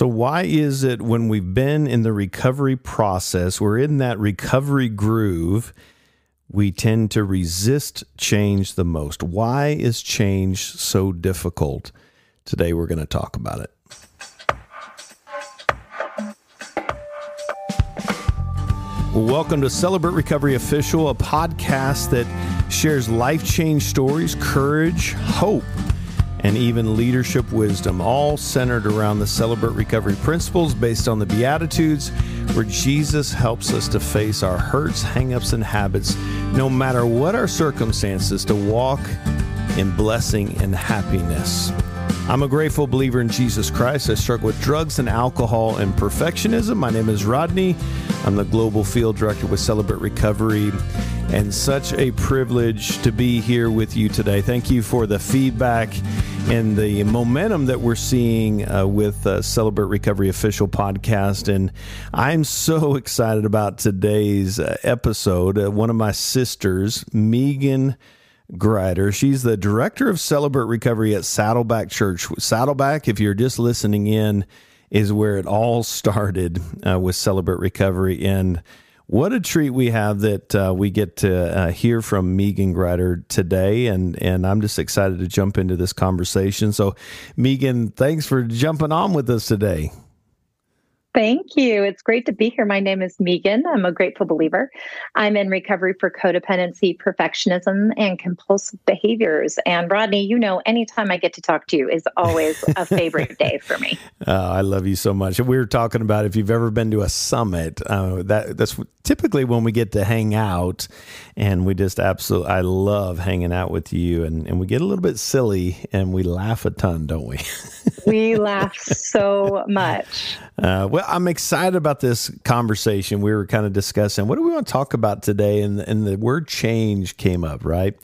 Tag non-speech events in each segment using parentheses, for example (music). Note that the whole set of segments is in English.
So, why is it when we've been in the recovery process, we're in that recovery groove, we tend to resist change the most? Why is change so difficult? Today, we're going to talk about it. Welcome to Celebrate Recovery Official, a podcast that shares life change stories, courage, hope and even leadership wisdom, all centered around the Celebrate Recovery principles based on the Beatitudes, where Jesus helps us to face our hurts, hangups, and habits, no matter what our circumstances, to walk in blessing and happiness. I'm a grateful believer in Jesus Christ. I struggle with drugs and alcohol and perfectionism. My name is Rodney. I'm the Global Field Director with Celebrate Recovery and such a privilege to be here with you today. Thank you for the feedback and the momentum that we're seeing uh, with uh, Celebrate Recovery official podcast. And I'm so (laughs) excited about today's uh, episode. Uh, one of my sisters, Meaghan. Grider. She's the director of Celebrate Recovery at Saddleback Church. Saddleback, if you're just listening in, is where it all started uh, with Celebrate Recovery. And what a treat we have that uh, we get to uh, hear from Meaghan Grider today, and and I'm just excited to jump into this conversation. So, Meaghan, thanks for jumping on with us today. Thank you. It's great to be here. My name is Meaghan. I'm a grateful believer. I'm in recovery for codependency, perfectionism, and compulsive behaviors. And Rodney, you know, anytime I get to talk to you is always a favorite day for me. Uh, (laughs) I love you so much. We were talking about if you've ever been to a summit, uh, that that's typically when we get to hang out, and we just absolutely, I love hanging out with you, and and we get a little bit silly and we laugh a ton, don't we? (laughs) we laugh so much. Uh, well, I'm excited about this conversation. We were kind of discussing what do we want to talk about today, and and the word change came up, right?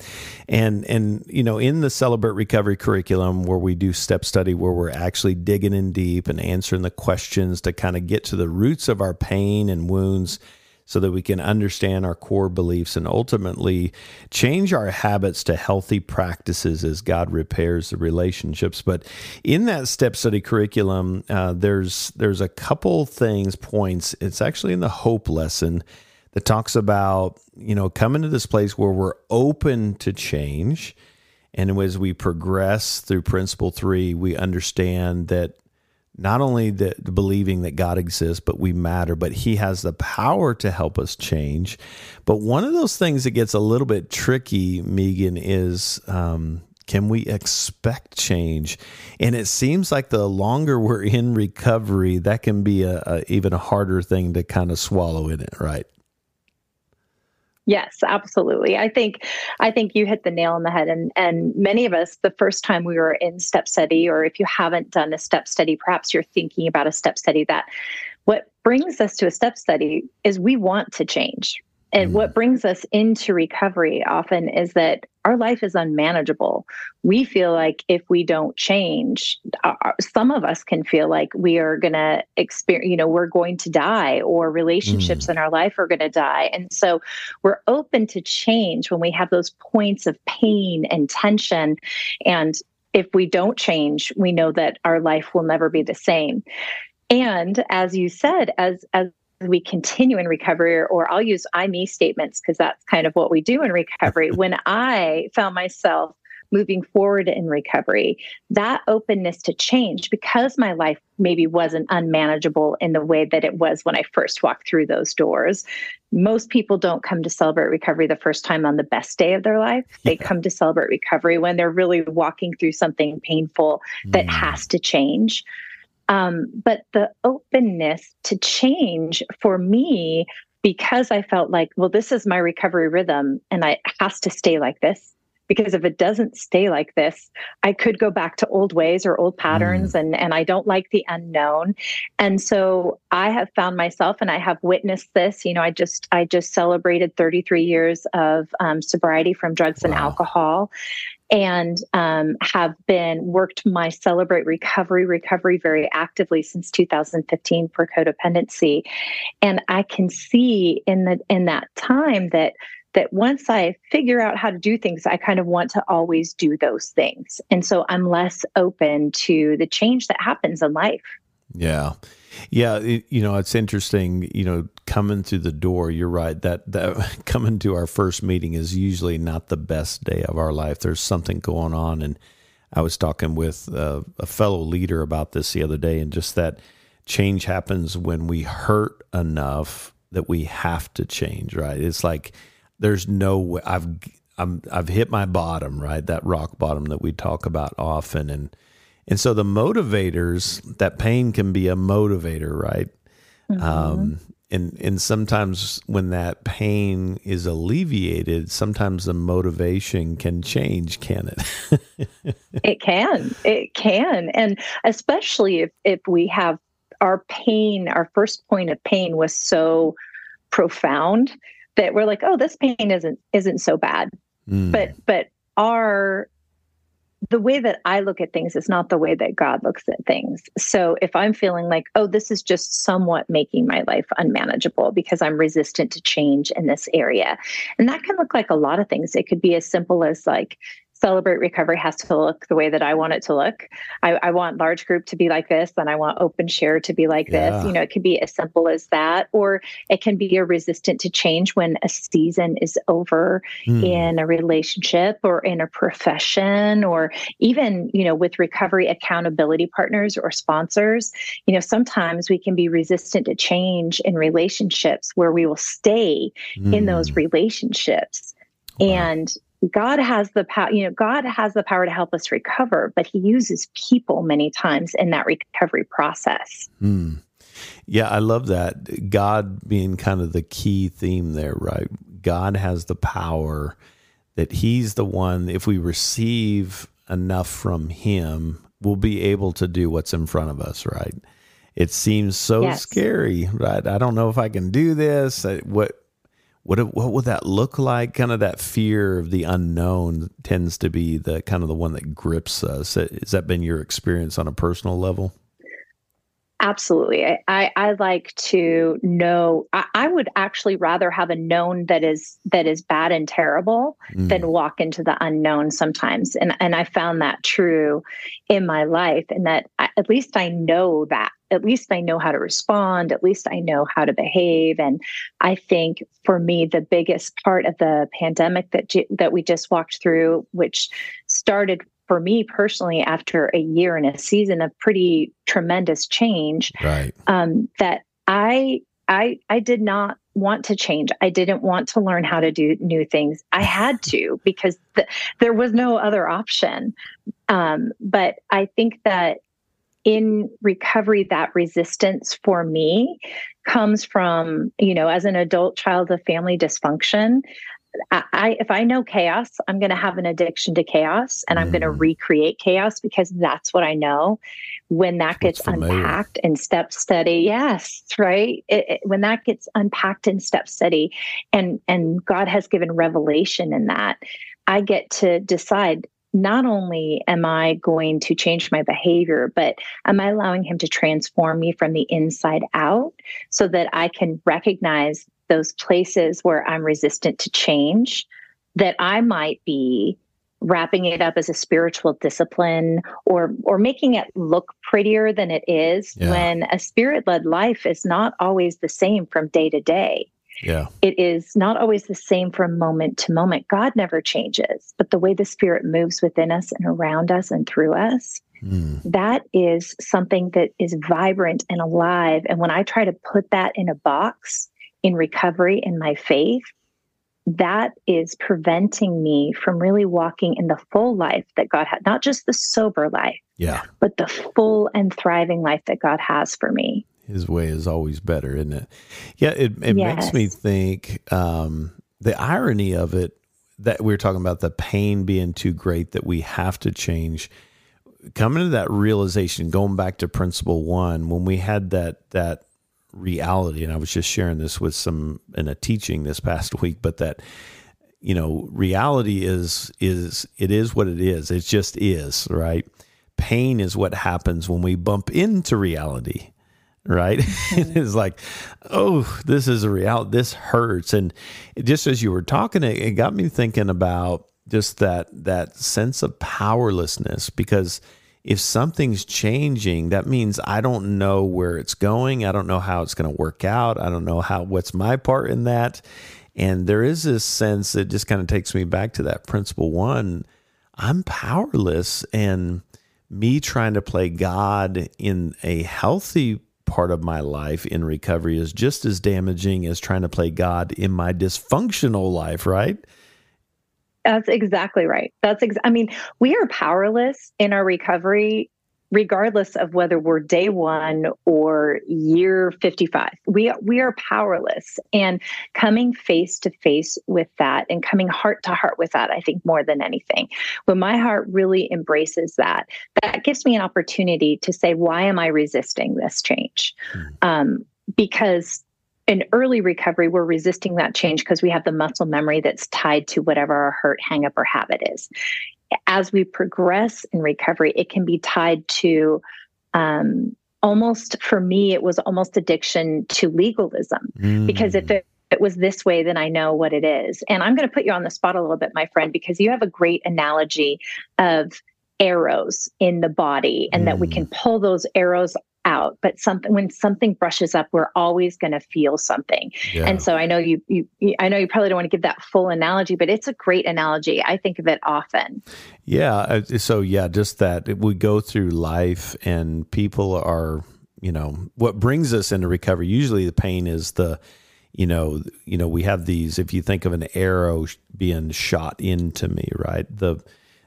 And and you know, in the Celebrate Recovery curriculum, where we do step study, where we're actually digging in deep and answering the questions to kind of get to the roots of our pain and wounds so that we can understand our core beliefs and ultimately change our habits to healthy practices as God repairs the relationships. But in that step study curriculum, uh, there's there's a couple things points. It's actually in the hope lesson that talks about you know coming to this place where we're open to change. And as we progress through principle three, we understand that not only the, the, believing that God exists, but we matter, but He has the power to help us change. But one of those things that gets a little bit tricky, Meaghan, is um, can we expect change? And it seems like the longer we're in recovery, that can be a, a even a harder thing to kind of swallow in it, right? Yes, absolutely. I think I think you hit the nail on the head and and many of us the first time we were in step study or if you haven't done a step study perhaps you're thinking about a step study that what brings us to a step study is we want to change, and what mm. brings us into recovery often is that our life is unmanageable. We feel like if we don't change, uh, uh, some of us can feel like we are going to experience, you know, we're going to die or relationships mm. in our life are going to die. And so we're open to change when we have those points of pain and tension. And if we don't change, we know that our life will never be the same. And as you said, as as we continue in recovery, or I'll use I me statements because that's kind of what we do in recovery. (laughs) when I found myself moving forward in recovery, that openness to change because my life maybe wasn't unmanageable in the way that it was when I first walked through those doors. Most people don't come to celebrate recovery the first time on the best day of their life. They yeah. come to celebrate recovery when they're really walking through something painful that mm. has to change. Um, but the openness to change for me, because I felt like, well, this is my recovery rhythm and I has to stay like this. Because if it doesn't stay like this, I could go back to old ways or old patterns mm. and, and I don't like the unknown. And so I have found myself and I have witnessed this. You know, I just I just celebrated 33 years of um, sobriety from drugs wow. and alcohol and um, have been worked my celebrate recovery recovery very actively since 2015 for codependency. And i can see in the in that time that that once i figure out how to do things i kind of want to always do those things. And so i'm less open to the change that happens in life Yeah. Yeah, it, you know, it's interesting, you know, coming through the door, you're right. That that (laughs) coming to our first meeting is usually not the best day of our life. There's something going on and I was talking with a, a fellow leader about this the other day and just that change happens when we hurt enough that we have to change, right? It's like there's no way I've I'm I've hit my bottom, right? That rock bottom that we talk about often and and so the motivators, that pain can be a motivator, right? Mm-hmm. Um, and and sometimes when that pain is alleviated, sometimes the motivation can change, can it? (laughs) it can. It can. And especially if if we have our pain, our first point of pain was so profound that we're like, oh, this pain isn't isn't so bad. Mm. But but our the way that I look at things is not the way that God looks at things. So if I'm feeling like, oh, this is just somewhat making my life unmanageable because I'm resistant to change in this area. And that can look like a lot of things. It could be as simple as like, Celebrate Recovery has to look the way that I want it to look. I, I want large group to be like this, and I want open share to be like yeah. this. You know, it can be as simple as that, or it can be a resistant to change when a season is over mm. in a relationship or in a profession, or even, you know, with recovery accountability partners or sponsors. You know, sometimes we can be resistant to change in relationships where we will stay mm. in those hmm. relationships. Wow. And God has the power, you know, God has the power to help us recover, but he uses people many times in that recovery process. Mm. Yeah, I love that. God being kind of the key theme there, right? God has the power that he's the one, if we receive enough from him, we'll be able to do what's in front of us, right? It seems so yes. scary, right? I don't know if I can do this. What what what would that look like? Kind of that fear of the unknown tends to be the kind of the one that grips us. Has that been your experience on a personal level? Absolutely. I, I, I, like to know I, I, would actually rather have a known that is that is bad and terrible mm. than walk into the unknown sometimes. And and I found that true in my life and that I, at least I know that. At least I know how to respond, at least I know how to behave. And I think for me, the biggest part of the pandemic that that we just walked through, which started for me personally, after a year and a season of pretty tremendous change, right. um, that I I I did not want to change. I didn't want to learn how to do new things. I had to (laughs) because th- there was no other option. Um, but I think that in recovery, that resistance for me comes from, you know, as an adult child of family dysfunction, I, if I know chaos, I'm going to have an addiction to chaos and I'm going to mm. recreate chaos because that's what I know. When that gets unpacked in step study, yes, right. It, it, when that gets unpacked in step study, and and God has given revelation in that, I get to decide. Not only am I going to change my behavior, but am I allowing Him to transform me from the inside out so that I can recognize those places where I'm resistant to change, that I might be wrapping it up as a spiritual discipline or or making it look prettier than it is yeah. when a spirit-led life is not always the same from day to day. Yeah. It is not always the same from moment to moment. God never changes, but the way the spirit moves within us and around us and through us, mm. that is something that is vibrant and alive. And when I try to put that in a box, in recovery in my faith, that is preventing me from really walking in the full life that God had, not just the sober life, yeah, but the full and thriving life that God has for me. His way is always better, isn't it? Yeah, it, it yes. makes me think um, the irony of it that we are talking about the pain being too great that we have to change. Coming to that realization, going back to principle one, when we had that that reality. And i was just sharing this with some in a teaching this past (laughs) week but that you know reality is is it is what it is. It just is right? Pain is what happens when we bump into reality right? (laughs) Mm-hmm. it's like oh this is a reality this hurts. And just as you were talking it, it got me thinking about just that that sense of powerlessness because if something's changing, that means I don't know where it's going. I don't know how it's going to work out. I don't know how what's my part in that. And there is this sense that just kind of takes me back to that principle one. I'm powerless and me trying to play God in a healthy part of my life in recovery is just as damaging as trying to play God in my dysfunctional life, right? That's exactly right. That's ex- I mean, we are powerless in our recovery regardless of whether we're day 1 or year 55. We we are powerless and coming face to face with that and coming heart to heart with that I think more than anything. When my heart really embraces that, that gives me an opportunity to say why am I resisting this change? Mm. Um, because in early recovery, we're resisting that change because we have the muscle memory that's tied to whatever our hurt, hang up, or habit is. As we progress in recovery, it can be tied to um, almost, for me, it was almost addiction to legalism. Mm. Because if it, it was this way, then I know what it is. And I'm going to put you on the spot a little bit, my friend, because you have a great analogy of arrows in the body and mm. that we can mm. pull those arrows out but something when something brushes up we're always going to feel something. Yeah. and so i know you, you, i know you probably don't want to give that full analogy but it's a great analogy. I think of it often. Yeah uh, so yeah just that we go through life and people are you know what brings us into recovery usually the pain is the you know you know we have these if you think of an arrow being shot into me right? The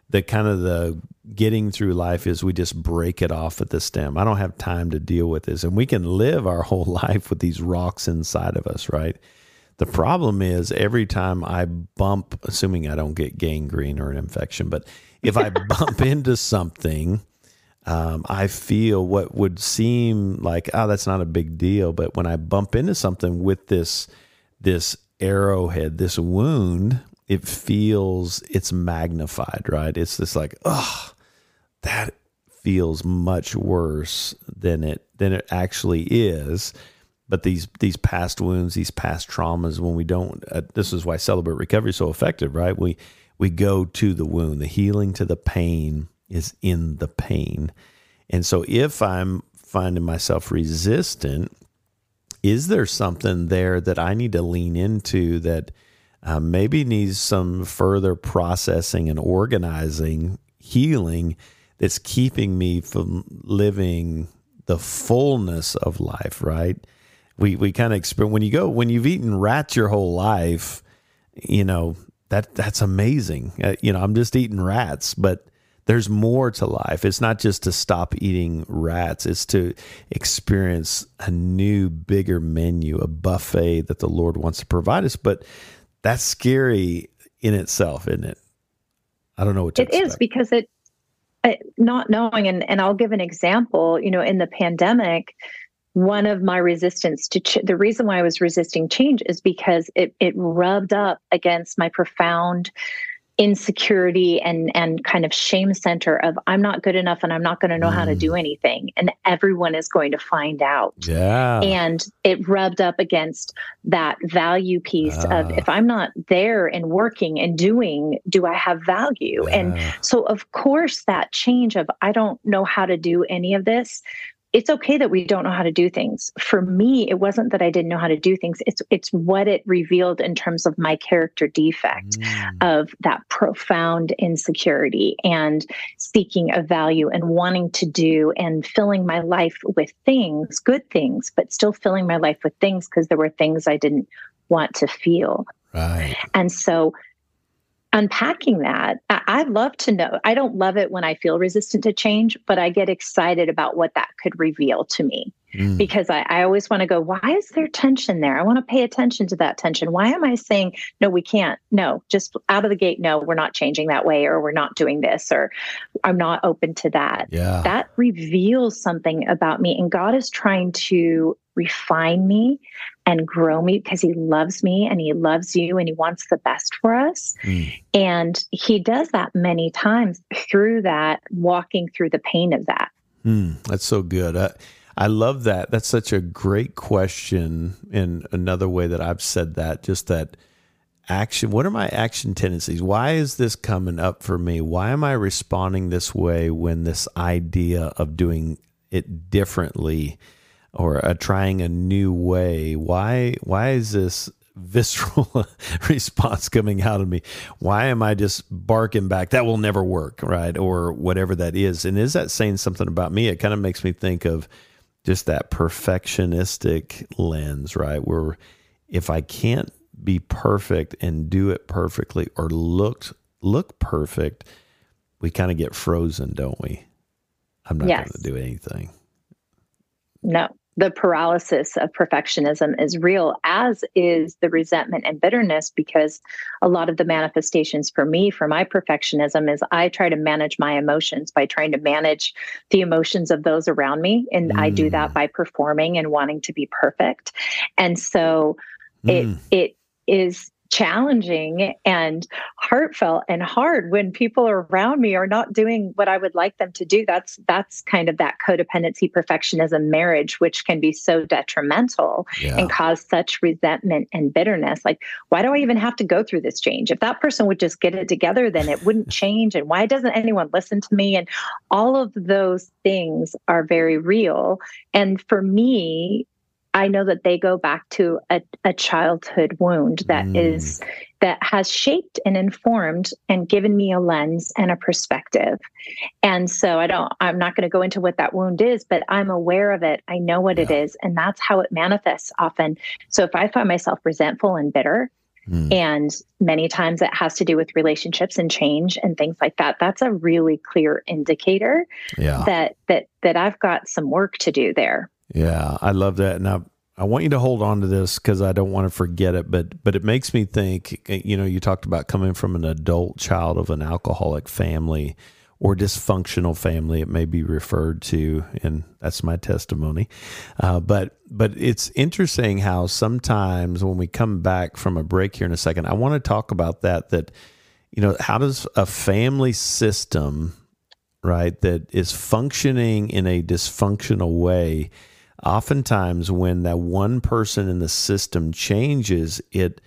the kind of the getting through life is we just break it off at the stem. I don't have time to deal with this. And we can live our (laughs) whole life with these rocks inside of us, right? The problem is every time I bump, assuming I don't get gangrene or an infection, but if I (laughs) bump into something, um, I feel what would seem like, oh, that's not a big deal. But when I bump into something with this, this arrowhead, this wound, it feels it's magnified, right? It's just like, oh, that feels much worse than it than it actually is. But these these past wounds, these past traumas, when we don't, uh, this is why celebrate recovery is so effective, right? We we go to the wound. The healing to the pain is in the pain, and so if I'm finding myself resistant, is there something there that I need to lean into that? Uh, maybe needs some further processing and organizing, healing that's keeping me from living the fullness of life, right? We we kind of experience when you go when you've eaten rats your whole life, you know that that's amazing. Uh, you know, I'm just eating rats, but there's more to life. It's not just to stop eating rats, it's to experience a new, bigger menu, a buffet that the Lord wants to provide us. But that's scary in itself, isn't it? I don't know what it expect. is because it not knowing and, and i'll give an example you know in the pandemic one of my resistance to ch- the reason why i was resisting change is because it it rubbed up against my profound insecurity and and kind of shame center of I'm not good enough and I'm not going to know mm. how to do mm. anything and everyone is going to find out. Yeah. And it rubbed up against that value piece of ah. if I'm not there and working and doing, do I have value? Yeah. And so of course that change of I don't know how to do any of this it's okay that we don't know how to do things. For me, it wasn't that I didn't know how to do things. It's it's what it revealed in terms of my character defect mm. of that profound insecurity and seeking a value and wanting to do and filling my life with things, good things, but still filling my life with things because there were things I didn't want to feel. Right. And so unpacking that i love to know. I don't love it when i feel resistant to change but i get excited about what that could reveal to me mm. because I, I always want to go why is there tension there? I want to pay attention to that tension. Why am i saying no we can't. No just out of the gate no we're not changing that way or we're not doing this or i'm not open to that yeah. that reveals something about me and god is trying to refine me and grow me because he loves me and he loves you and he wants the best for us. Mm. And he does that many times through that, walking through the pain of that. Mm, that's so good. I, I love that. That's such a great question. In another way that I've said that, just that action what are my action tendencies why is this coming up for me why am i responding this way when this idea of doing it differently or uh, trying a new way. Why why is this visceral (laughs) response coming out of me? Why am i just barking back? That will never work right? Or whatever that is. And is that saying something about me? It kind of makes me think of just that perfectionistic lens right? Where if i can't be perfect and do it perfectly or look look perfect, we kind of get frozen, don't we? I'm not yes. going to do anything. No, the paralysis of perfectionism is real, as is the resentment and bitterness, because a lot of the manifestations for me, for my perfectionism, is I try to manage my emotions by trying to manage the emotions of those around me. And mm. I do that mm. by performing and wanting to be perfect. And so mm. it, it, is challenging and heartfelt and hard when people around me are not doing what I would like them to do. That's that's kind of that codependency perfectionism marriage, which can be so detrimental yeah. and cause such resentment and bitterness. Like, why do I even have to go through this change? If that person would just get it together, then it wouldn't (laughs) change. And why doesn't anyone listen to me? And all of those things are very real. And for me, I know that they go back to a, a childhood wound that mm. is that has shaped and informed and given me a lens and a perspective. And so I don't I'm not going to go into what that wound is, but I'm aware of it. I know what yeah. it is and that's how it manifests often. So if I find myself resentful and bitter, mm. and many times it has to do with relationships and change and things like that, that's a really clear indicator yeah. that that that I've got some work to do there. Yeah, I love that. And I, I want you to hold on to this because I don't want to forget it. But but it makes me think. You know, you talked about coming from an adult child of an alcoholic family or dysfunctional family. It may be referred to, and that's my testimony. Uh, but but it's interesting how sometimes when we come back from a break here in a second, I want to talk about that. That you know, how does a family system right that is functioning in a dysfunctional way oftentimes when that one person in the system changes, it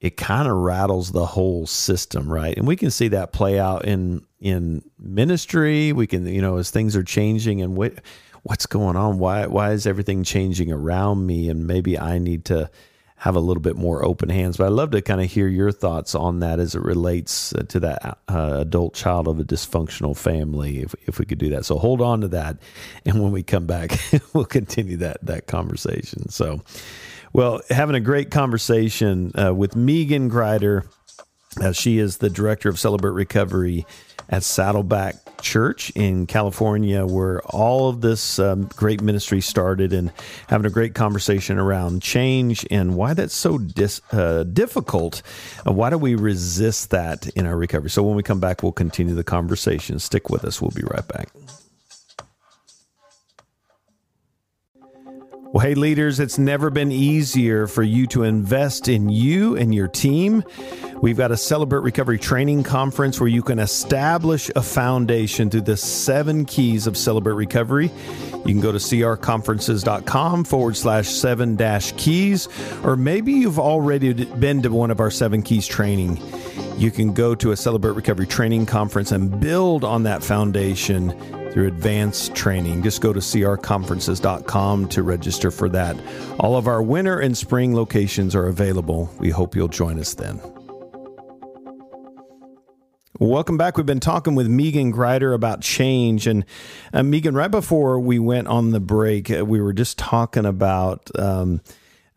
it kind of rattles the whole system, right? And we can see that play out in in ministry. We can, you know, as things are changing and what what's going on? Why why is everything changing around me? And maybe I need to have a little bit more open hands. But I'd love to kind of hear your thoughts on that as it relates uh, to that uh, adult child of a dysfunctional family, if, if we could do that. So hold on to that. And when we come back, (laughs) we'll continue that, that conversation. So, well, having a great conversation uh, with Meaghan Grider. Uh, she is the director of Celebrate Recovery at Saddleback Church in California, where all of this um, great ministry started, and having a great conversation around change and why that's so dis, uh, difficult. Uh, why do we resist that in our recovery? So, when we come back, we'll continue the conversation. Stick with us. We'll be right back. Well, hey, leaders, it's never been easier for you to invest in you and your team. We've got a Celebrate Recovery training conference where you can establish a foundation through the seven keys of Celebrate Recovery. You can go to crconferences.com forward slash seven dash keys, or maybe you've already been to one of our seven keys training. You can go to a Celebrate Recovery training conference and build on that foundation through advanced training. Just go to crconferences.com to register for that. All of our winter and spring locations are available. We hope you'll join us then. Welcome back. We've been talking with Meaghan Grider about change. And uh, Meaghan, right before we went on the break, uh, we were just talking about, um,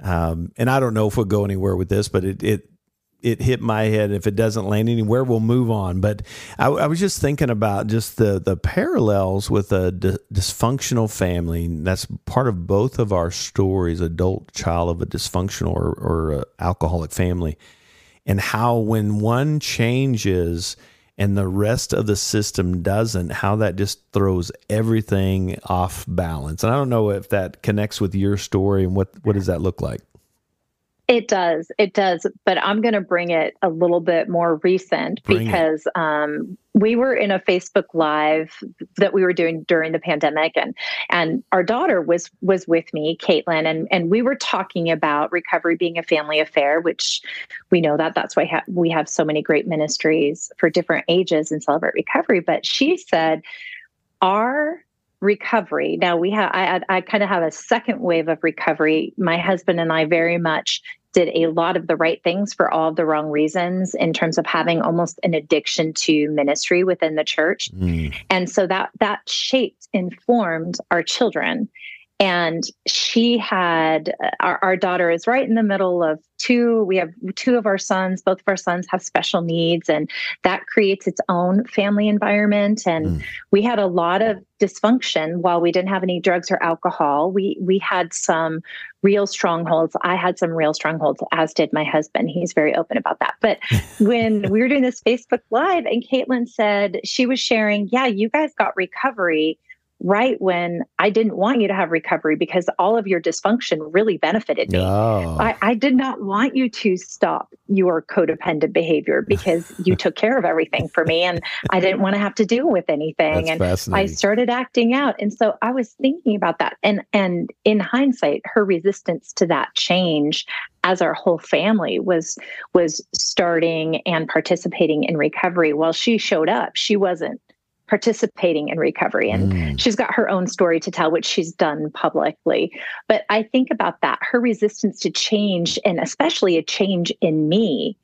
um, and I don't know if we'll go anywhere with this, but it, it it hit my head. If it doesn't land anywhere, we'll move on. But I, I was just thinking about just the the parallels with a d- dysfunctional family. That's part of both of our stories: adult child of a dysfunctional or, or uh, alcoholic family, and how when one changes and the rest of the system doesn't, how that just throws everything off balance. And I don't know if that connects with your story and what what does that look like? It does. It does. But I'm going to bring it a little bit more recent bring because um, we were in a Facebook Live that we were doing during the pandemic, and and our daughter was was with me, Caitlin, and and we were talking about recovery being a family affair, which we know that that's why ha- we have so many great ministries for different ages and celebrate recovery. But she said, our recovery. Now we have I I kind of have a second wave of recovery. My husband and I very much did a lot of the right things for all of the wrong reasons in terms of having almost an addiction to ministry within the church. Mm. And so that that shaped informed our children and she had our, our, daughter is right in the middle of two we have two of our sons both of our sons have special needs and that creates its own family environment. And mm. we had a lot of dysfunction while we didn't have any drugs or alcohol. We we had some real strongholds. I had some real strongholds as did my husband. He's very open about that. But (laughs) when we were doing this facebook live and caitlin said she was sharing yeah you guys got recovery right when I didn't want you to have recovery because all of your dysfunction really benefited me. Oh. I, I, did not want you to stop your codependent behavior (laughs) because you took care of everything for me and I didn't want to have to deal with anything. That's and I started acting out. And so I was thinking about that. And and in hindsight, her resistance to that change as our whole family was was starting and participating in recovery while she showed up she wasn't participating in recovery. And mm. she's got her own story to tell, which she's done publicly. But I think about that her resistance to change, and especially a change in me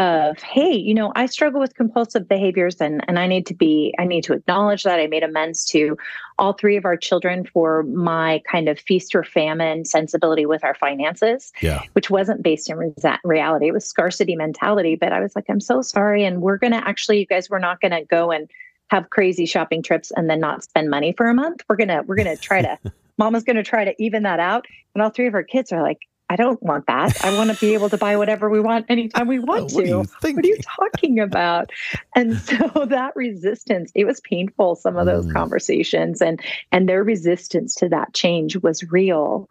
of hey you know i struggle with compulsive behaviors and and i need to be i need to acknowledge that i made amends to all three of our children for my kind of feast or famine sensibility with our finances yeah. which wasn't based in re- reality it was scarcity mentality but i was like i'm so sorry and we're going to actually you guys we're not going to go and have crazy shopping trips and then not spend money for a month. We're gonna we're gonna try to (laughs) mama's gonna try to even that out. And all three of our kids are like, I don't want that. I want to be able to buy whatever we want anytime we want (laughs) what to. Are what are you talking about? and (laughs) so that resistance, it was painful, some of those mm. conversations and and their resistance to that change was real.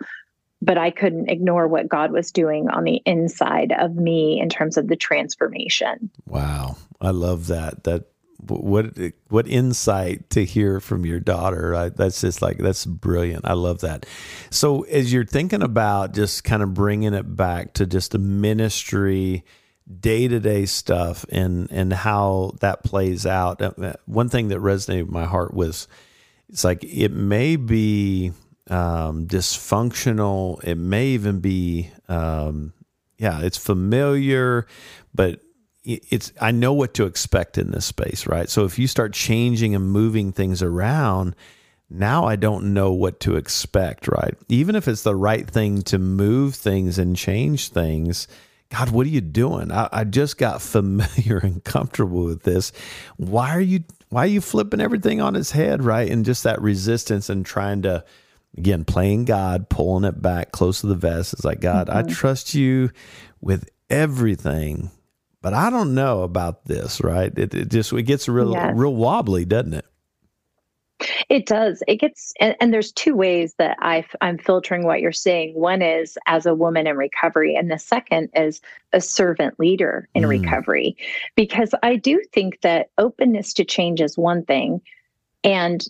But I couldn't ignore what God was doing on the inside of me in terms of the transformation. Wow. I love that. That what what insight to hear from your daughter. I, that's just like that's brilliant. I love that. So as you're thinking about just kind of bringing it back to just the ministry day-to-day stuff and and how that plays out uh, one thing that resonated with my heart was it's like it may be um, dysfunctional. It may even be um, yeah it's familiar but it's I know what to expect in this space, right? So if you start changing and moving things around, now I don't know what to expect, right? Even if it's the right thing to move things and change things, God, what are you doing? I, I just got (laughs) familiar and comfortable with this. Why are you why are you flipping everything on its head, right? And just that resistance and trying to again playing God, pulling it back close to the vest. It's like, God, mm-hmm. I trust you with everything but I don't know about this, right? It, it just it gets real yes. real wobbly, doesn't it? It does. It gets, and, and there's two ways that I, I'm filtering what you're saying. One is as a woman in recovery, and the second is a servant leader in mm. recovery. Because I do think that openness to change is one thing, and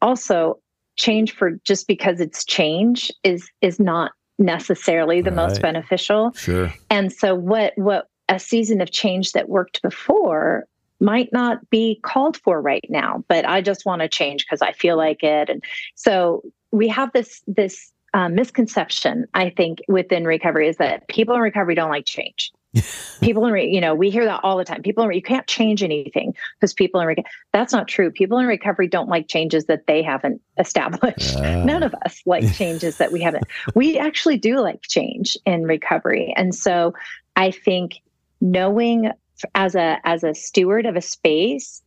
also change for just because it's change is is not necessarily the right. most beneficial. Sure. And so what what a season of change that worked before might not be called for right now but i just want to change because i feel like it. And so we have this this um, misconception i think within recovery is that people in recovery don't like change. (laughs) People in re- you know we hear that all the time. People in re- you can't change anything because people in recovery that's not true. People in recovery don't like changes that they haven't established. Uh. none of us like (laughs) changes that we haven't. We actually do like change in recovery. And so i think knowing as a as a steward of a space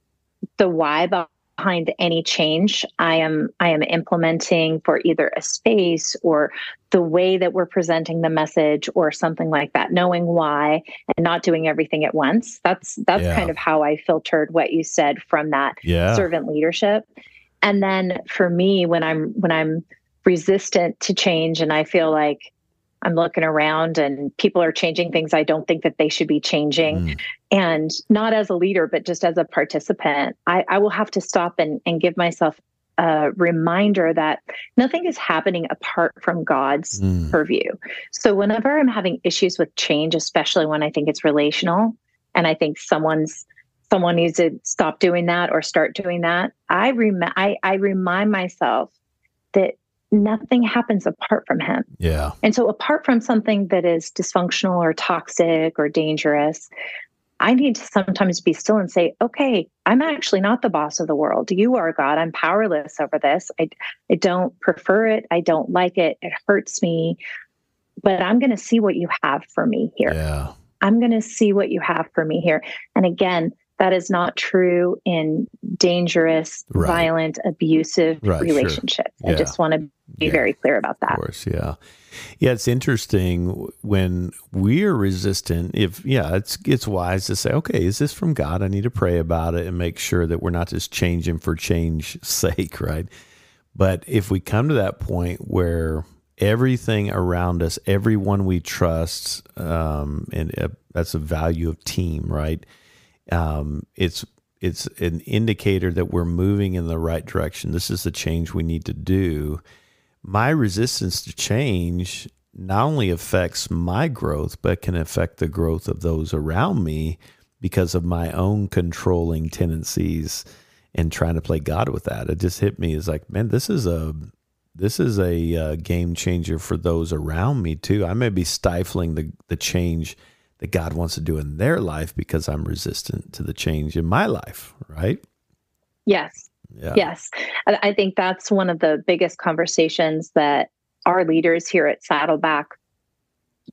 the why behind any change i am i am implementing for either a space or the way that we're presenting the message or something like that knowing why and not doing everything at once that's that's yeah. kind of how i filtered what you said from that yeah. servant leadership and then for me when i'm when i'm resistant to change and i feel like I'm looking around and people are changing things I don't think that they should be changing. Mm. And not as a leader, but just as a participant, I, I will have to stop and, and give myself a reminder that nothing is happening apart from God's mm. purview. So whenever I'm having issues with change, especially when I think it's relational and I think someone's someone needs to stop doing that or start doing that, I rem- I, I remind myself that nothing happens apart from him. Yeah. And so apart from something that is dysfunctional or toxic or dangerous, I need to sometimes be still and say, okay, I'm actually not the boss of the world. You are God. I'm powerless over this. I, I don't prefer it. I don't like it. It hurts me. But I'm going to see what you have for me here. Yeah. I'm going to see what you have for me here. And again, that is not true in dangerous, right. violent, abusive right, relationships. Sure. Yeah. I just want to be yeah. very clear about that. Of course, yeah. Yeah, it's interesting when we're resistant. If yeah, it's it's wise to say, okay, is this from God? I need to pray about it and make sure that we're not just changing for change (laughs) sake, right? But if we come to that point where everything around us, everyone we trust, um, and uh, that's a value of team, right? Um, it's it's an indicator that we're moving in the right direction. This is the change we need to do my resistance to change not only affects my growth, but can affect the growth of those around me because of my own controlling tendencies and trying to play God with that. It just hit me as like, man, this is a this is a uh, game changer for those around me too. I may be stifling the the change that God wants to do in their life because I'm resistant to the change in my life, right? Yes. Yeah. Yes. I think that's one of the biggest conversations that our leaders here at Saddleback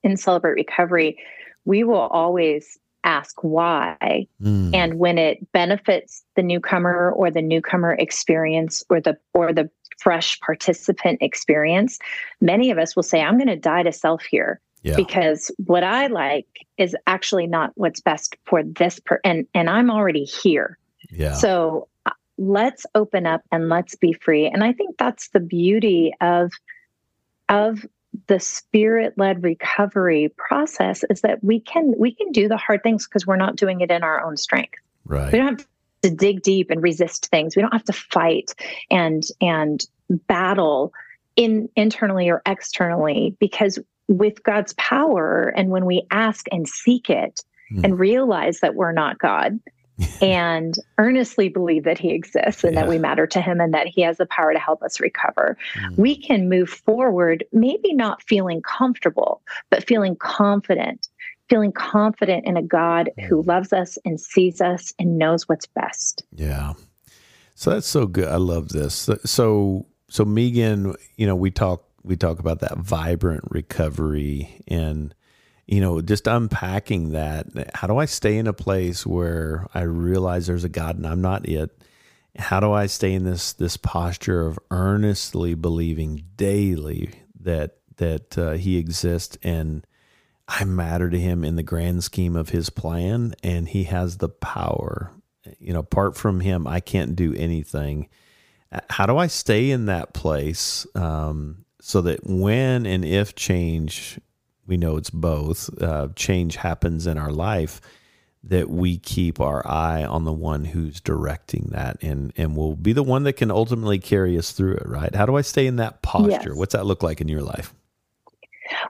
in Celebrate Recovery, we will always ask why. Mm. And when it benefits the newcomer or the newcomer experience or the or the fresh participant experience, many of us will say, I'm going to die to self here. Yeah. Because what I like is actually not what's best for this per and and I'm already here. Yeah. So uh, let's open up and let's be free and i think that's the beauty of of the spirit led recovery process is that we can we can do the hard things because we're not doing it in our own strength right we don't have to dig deep and resist things we don't have to fight and and battle in internally or externally because with god's power and when we ask and seek it mm. and realize that we're not god (laughs) and earnestly believe that he exists and yeah. that we matter to him and that he has the power to help us recover, mm. we can move forward, maybe not feeling comfortable, but feeling confident, feeling confident in a God mm. who loves us and sees us and knows what's best. Yeah. So that's so good. I love this. So, so Meaghan, you know, we talk, we talk about that vibrant recovery and, you know, just unpacking that. How do I stay in a place where I realize there's a God and I'm not it? How do I stay in this this posture of earnestly believing daily that that uh, He exists and I matter to Him in the grand scheme of His plan, and He has the power. You know, apart from Him, I can't do anything. How do I stay in that place um, so that when and if change we know it's both. Uh, change happens in our life that we keep our eye on the one who's directing that and and will be the one that can ultimately carry us through it right how do i stay in that posture yes. what's that look like in your life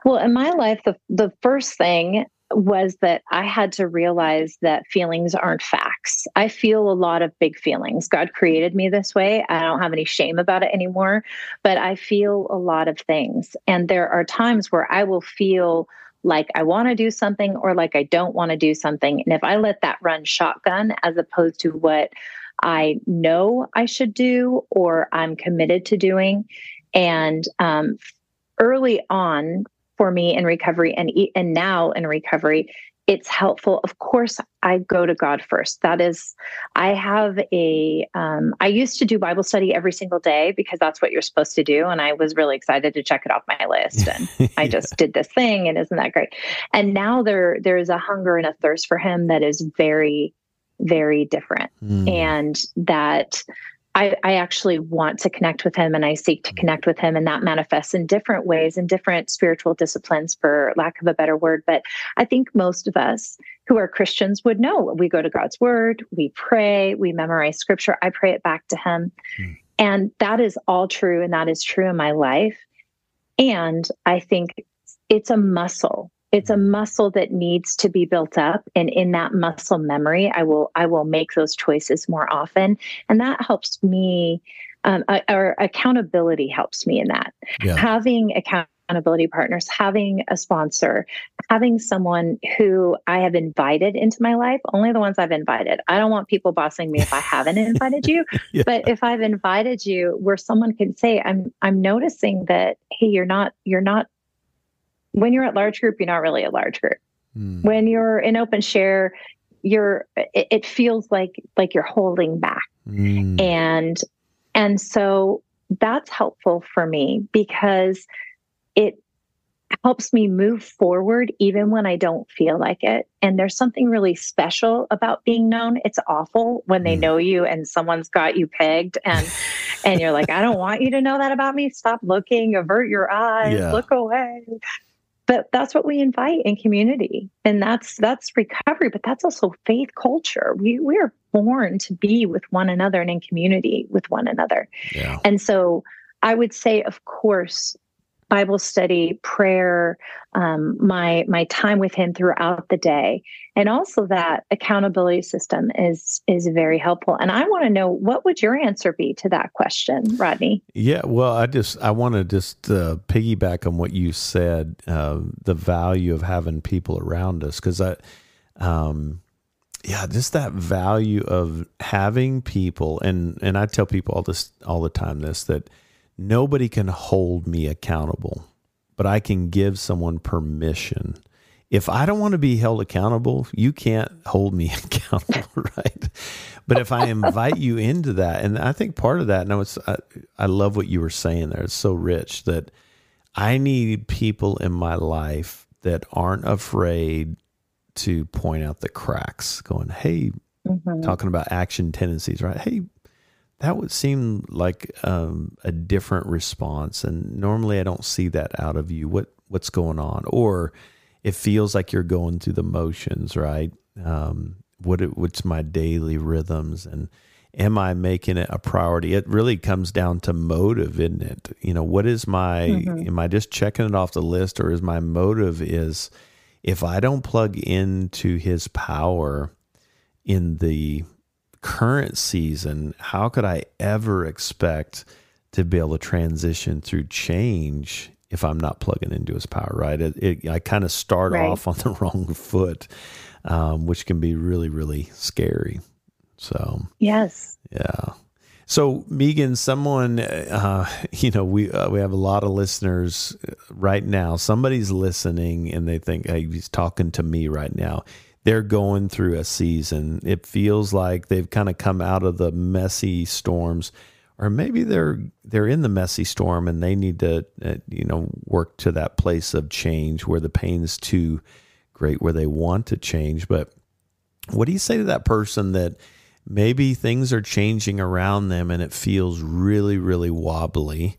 well in my life the the first thing was that I had to realize that feelings aren't facts. I feel a lot of big feelings. God created me this way. I don't have any shame about it anymore, but I feel a lot of things. And there are times where I will feel like I want to do something or like I don't want to do something. And if I let that run shotgun as opposed to what I know I should do or I'm committed to doing, and um, early on, for me in recovery and and now in recovery it's helpful. Of course i go to god first. That is i have a um, I used to do bible study every single day because that's what you're supposed to do and i was really excited to check it off my list and (laughs) i just did this thing and isn't that great? And now there there is a hunger and a thirst for him that is very very different. Mm. and that I, I, actually want to connect with him and I seek to connect with him. And that manifests in different ways, in different spiritual disciplines, for lack of a better word. But I think most of us who are Christians would know we go to God's word, we pray, we memorize scripture. I pray it back to him. Hmm. And that is all true. And that is true in my life. And I think it's a muscle it's a muscle that needs to be built up. And in that muscle memory i will i will make those choices more often. And that helps me um, or accountability helps me in that. Yeah. having accountability partners having a sponsor having someone who i have invited into my life only the ones i've invited. I don't want people bossing me if i haven't (laughs) invited you. Yeah. but if i've invited you where someone can say i'm i'm noticing that hey you're not you're not when you're at large group, you're not really a large group. Mm. When you're in open share, you're it, it, feels like like you're holding back. Mm. And and so that's helpful for me because it helps me move forward even when I don't feel like it. And there's something really special about being known. It's awful when they mm. know you and someone's got you pegged and and you're like, I don't want you to know that about me. Stop looking, avert your eyes, yeah. look away but that's what we invite in community and that's that's recovery but that's also faith culture we we are born to be with one another and in community with one another yeah. and so i would say of course Bible study, prayer, um, my my time with Him throughout the day, and also that accountability system is is very helpful. And I want to know what would your answer be to that question, Rodney? Yeah, well, I just I want to just uh, piggyback on what you said, uh, the value of having people around us, because I. Um, yeah, just that value of having people, and and I tell people all this all the time. This that nobody can hold me accountable, but I can give someone permission. If I don't want to be held accountable, you can't hold me (laughs) accountable, right? But if I invite you into that, and I think part of that, no, it's I, I love what you were saying there. It's so rich that I need people in my life that aren't afraid to point out the cracks, going, "Hey, mm-hmm. talking about action tendencies, right? Hey, that would seem like um, a different response, and normally I don't see that out of you. What what's going on? Or it feels like you're going through the motions, right? Um, what it, what's my daily rhythms, and am I making it a priority? It really comes down to motive, isn't it? You know, what is my? Mm-hmm. Am I just checking it off the list, or is my motive is if I don't plug into His power in the current season, how could I ever expect to be able to transition through change if I'm not plugging into his power, right? It, it I kind of start right. off on (laughs) the wrong foot, um, which can be really, really scary. So, yes. Yeah. So, Meaghan, someone, uh, (laughs) you know, we uh, we have a lot of listeners right now. Somebody's listening and they think, "Hey, he's talking to me right now." They're going through a season. It feels like they've kind of come out of the messy storms, or maybe they're they're in the messy storm and they need to uh, you know work to that place of change where the pain is too great, where they want to change. But what do you say to that person that maybe things are changing around them and it feels really really wobbly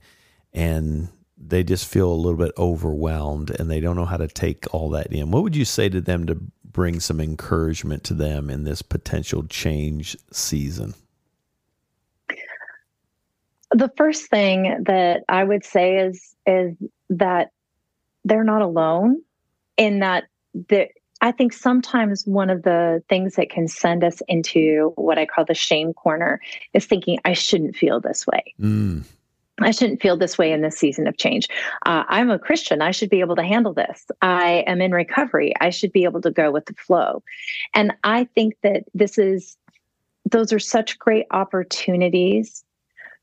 and they just feel a little bit overwhelmed and they don't know how to take all that in. What would you say to them to bring some encouragement to them in this potential change season? The first thing that I would say is is that they're not alone in that that I think sometimes one of the things that can send us into what I call the shame corner is thinking I shouldn't feel this way. Mm. I shouldn't feel this way in this season of change. Uh, I'm a Christian. I should be able to handle this. I am in recovery. I should be able to go with the flow. And I think that this is, those are such great opportunities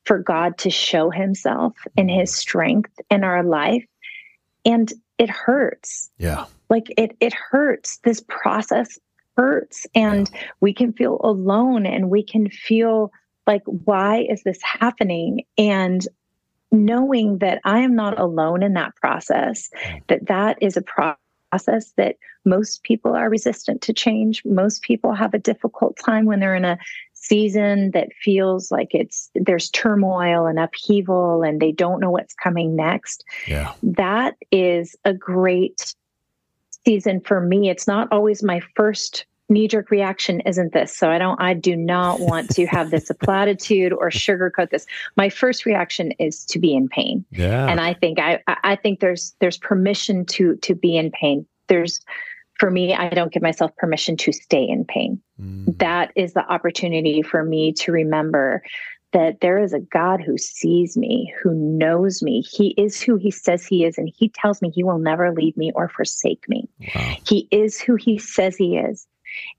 for God to show himself and his strength in our life. And it hurts. Yeah. Like it, it hurts. This process hurts. And yeah. we can feel alone and we can feel like, why is this happening? And knowing that I am not alone in that process, mm. that that is a process that most people are resistant to change. Most people have a difficult time when they're in a season that feels like it's there's turmoil and upheaval and they don't know what's coming next. Yeah. That is a great season for me. It's not always my first knee jerk reaction isn't this. So I don't, I do not want to have this a (laughs) platitude or sugarcoat this. My first reaction is to be in pain. Yeah. And I think I, I think there's, there's permission to, to be in pain. There's, for me, I don't give myself permission to stay in pain. Mm. That is the opportunity for me to remember that there is a God who sees me, who knows me. He is who he says he is, and he tells me he will never leave me or forsake me. Wow. He is who he says he is.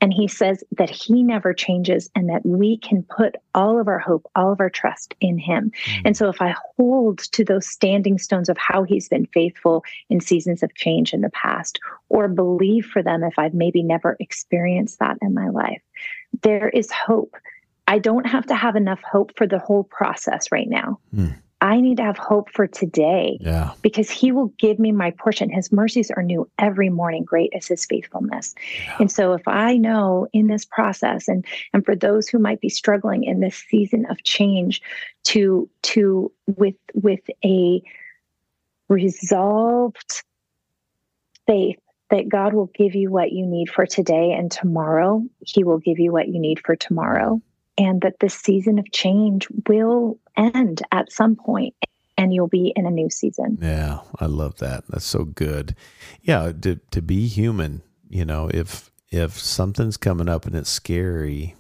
And he says that he never changes and that we can put all of our hope, all of our trust in him. Mm. And so if I hold to those standing stones of how he's been faithful in seasons of change in the past, or believe for them if I've maybe never experienced that in my life, there is hope. I don't have to have enough hope for the whole process right now. Mm. I need to have hope for today yeah. because he will give me my portion. His mercies are new every morning. Great is his faithfulness. Yeah. And so if I know in this process and and for those who might be struggling in this season of change to to with with a resolved faith that God will give you what you need for today and tomorrow, he will give you what you need for tomorrow and that this season of change will end at some point and you'll be in a new season. Yeah, I love that. That's so good. Yeah, to to be human, you know, if if something's coming up and it's scary,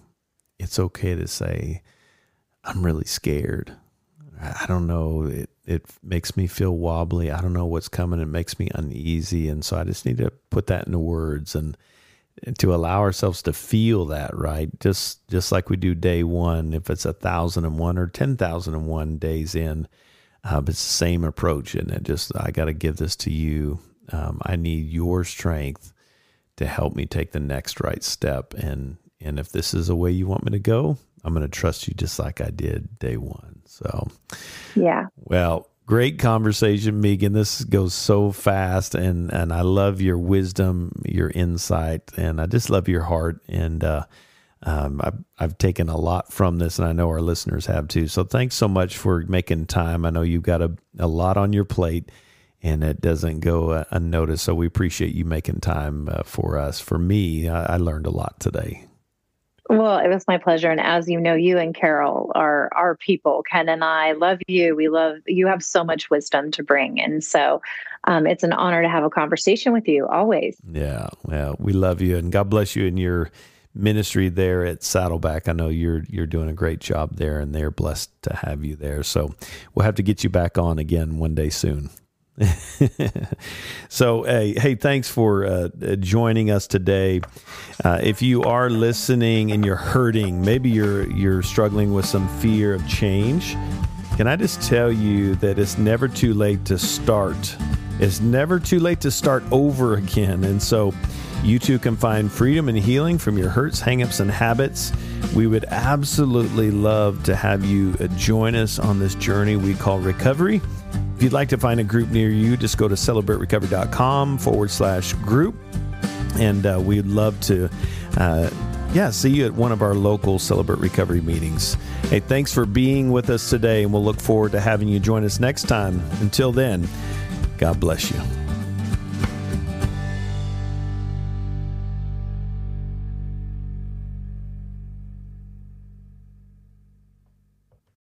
it's okay to say I'm really scared. I don't know, it it makes me feel wobbly. I don't know what's coming. It makes me uneasy and so I just need to put that into words and to allow ourselves to feel that right? Just just like we do day one if it's a thousand and one or ten thousand and one days in uh, it's the same approach and it? Just i got to give this to you. Um, i need your strength to help me take the next right step. And and if this is a way you want me to go i'm going to trust you just like i did day one. So yeah. well Great conversation, Meaghan. This goes so fast, and and I love your wisdom, your insight, and I just love your heart. And uh, um, I've I've taken a lot from this, and I know our listeners have too. So thanks so much for making time. I know you've got a a lot on your plate, and it doesn't go uh, unnoticed. So we appreciate you making time uh, for us. For me, I, I learned a lot today. Well, it was my pleasure. And as you know, you and Carol are our people. Ken and I love you. We love you have so much wisdom to bring. And so um, it's an honor to have a conversation with you always. Yeah. Well, we love you and God bless you in your ministry there at Saddleback. I know you're you're doing a great job there and they're blessed to have you there. So we'll have to get you back on again one day soon. (laughs) so, hey, hey, thanks for uh, joining us today. Uh, if you are listening and you're hurting, maybe you're you're struggling with some fear of change. Can I just tell you that it's never too late to start. It's never too late to start over again. And so, you too can find freedom and healing from your hurts, hangups, and habits. We would absolutely love to have you uh, join us on this journey we call recovery. If you'd like to find a group near you, just go to celebraterecovery.com forward slash group. And uh, we'd love to, uh, yeah, see you at one of our local Celebrate Recovery meetings. Hey, thanks for being with us today, and we'll look forward to having you join us next time. Until then, God bless you.